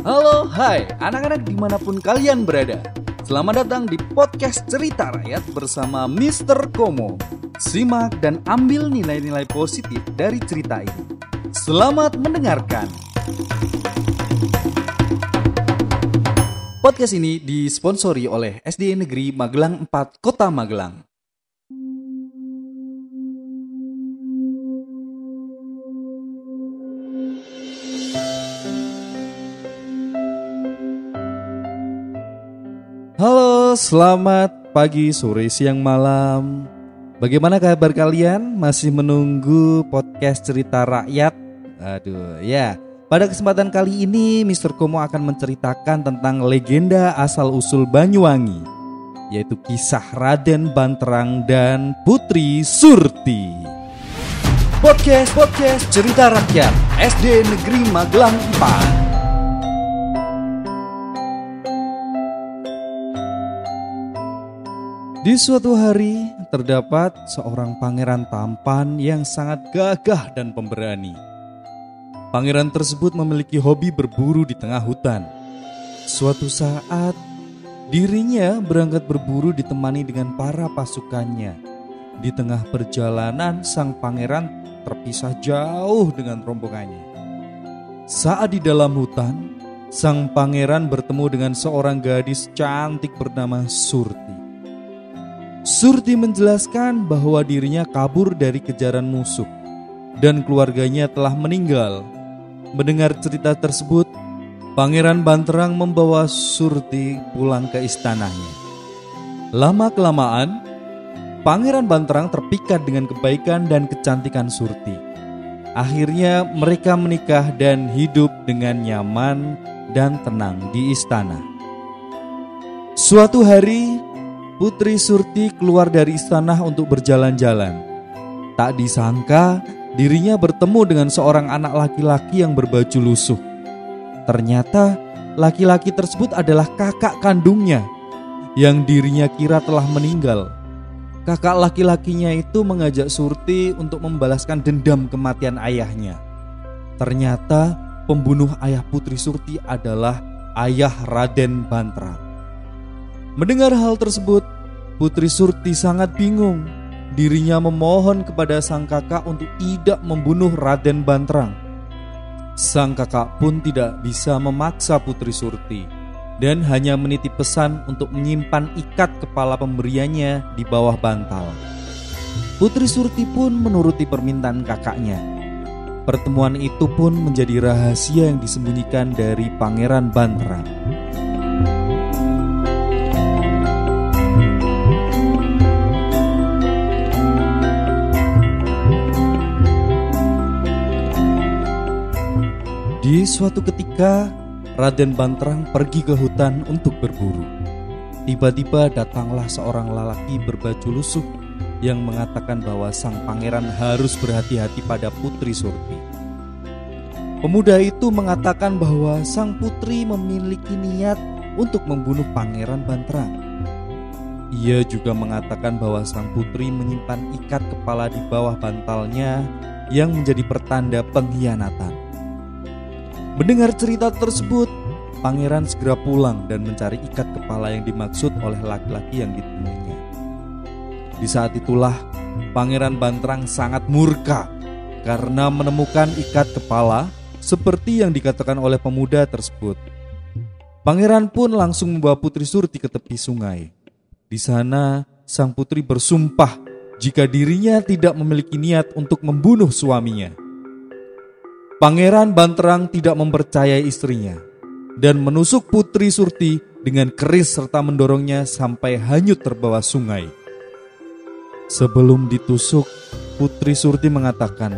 Halo, hai anak-anak di mana pun kalian berada. Selamat datang di podcast Cerita Rakyat bersama Mr. Komo. Simak dan ambil nilai-nilai positif dari cerita ini. Selamat mendengarkan. Podcast ini disponsori oleh SD Negeri Magelang 4 Kota Magelang Selamat pagi, sore, siang, malam. Bagaimana kabar kalian? Masih menunggu podcast cerita rakyat? Aduh, ya. Pada kesempatan kali ini, Mr. Komo akan menceritakan tentang legenda asal-usul Banyuwangi, yaitu kisah Raden Banterang dan Putri Surti. Podcast Podcast Cerita Rakyat SD Negeri Magelang 4 Di suatu hari terdapat seorang pangeran tampan yang sangat gagah dan pemberani. Pangeran tersebut memiliki hobi berburu di tengah hutan. Suatu saat, dirinya berangkat berburu ditemani dengan para pasukannya. Di tengah perjalanan, sang pangeran terpisah jauh dengan rombongannya. Saat di dalam hutan, sang pangeran bertemu dengan seorang gadis cantik bernama Surti. Surti menjelaskan bahwa dirinya kabur dari kejaran musuh dan keluarganya telah meninggal. Mendengar cerita tersebut, Pangeran Banterang membawa Surti pulang ke istananya. Lama-kelamaan, Pangeran Banterang terpikat dengan kebaikan dan kecantikan Surti. Akhirnya mereka menikah dan hidup dengan nyaman dan tenang di istana. Suatu hari, Putri Surti keluar dari istana untuk berjalan-jalan. Tak disangka dirinya bertemu dengan seorang anak laki-laki yang berbaju lusuh. Ternyata laki-laki tersebut adalah kakak kandungnya yang dirinya kira telah meninggal. Kakak laki-lakinya itu mengajak Surti untuk membalaskan dendam kematian ayahnya. Ternyata pembunuh ayah Putri Surti adalah ayah Raden Bantra. Mendengar hal tersebut, Putri Surti sangat bingung. Dirinya memohon kepada sang kakak untuk tidak membunuh Raden Bantrang. Sang kakak pun tidak bisa memaksa Putri Surti dan hanya menitip pesan untuk menyimpan ikat kepala pemberiannya di bawah bantal. Putri Surti pun menuruti permintaan kakaknya. Pertemuan itu pun menjadi rahasia yang disembunyikan dari Pangeran Bantrang. Di suatu ketika, Raden Banterang pergi ke hutan untuk berburu. Tiba-tiba datanglah seorang lelaki berbaju lusuh yang mengatakan bahwa sang pangeran harus berhati-hati pada Putri Surti. Pemuda itu mengatakan bahwa sang putri memiliki niat untuk membunuh Pangeran Banterang. Ia juga mengatakan bahwa sang putri menyimpan ikat kepala di bawah bantalnya yang menjadi pertanda pengkhianatan. Mendengar cerita tersebut, pangeran segera pulang dan mencari ikat kepala yang dimaksud oleh laki-laki yang ditemuinya. Di saat itulah pangeran Bantrang sangat murka karena menemukan ikat kepala seperti yang dikatakan oleh pemuda tersebut. Pangeran pun langsung membawa Putri Surti ke tepi sungai. Di sana, sang putri bersumpah jika dirinya tidak memiliki niat untuk membunuh suaminya. Pangeran Banterang tidak mempercayai istrinya dan menusuk Putri Surti dengan keris serta mendorongnya sampai hanyut terbawa sungai. Sebelum ditusuk, Putri Surti mengatakan,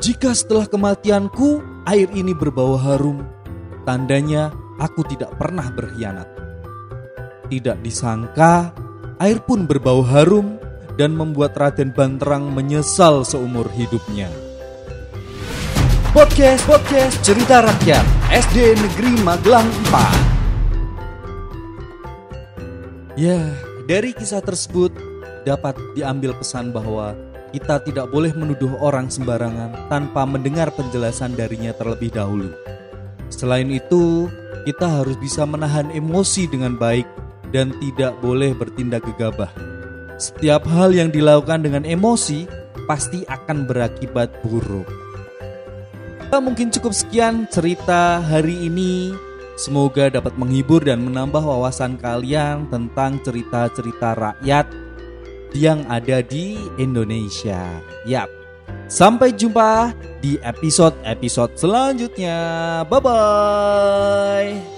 "Jika setelah kematianku air ini berbau harum, tandanya aku tidak pernah berkhianat." Tidak disangka, air pun berbau harum dan membuat Raden Banterang menyesal seumur hidupnya. Podcast Podcast Cerita Rakyat SD Negeri Magelang 4 Ya, dari kisah tersebut dapat diambil pesan bahwa kita tidak boleh menuduh orang sembarangan tanpa mendengar penjelasan darinya terlebih dahulu. Selain itu, kita harus bisa menahan emosi dengan baik dan tidak boleh bertindak gegabah. Setiap hal yang dilakukan dengan emosi pasti akan berakibat buruk. Mungkin cukup sekian cerita hari ini. Semoga dapat menghibur dan menambah wawasan kalian tentang cerita-cerita rakyat yang ada di Indonesia. Yap. Sampai jumpa di episode-episode selanjutnya. Bye bye.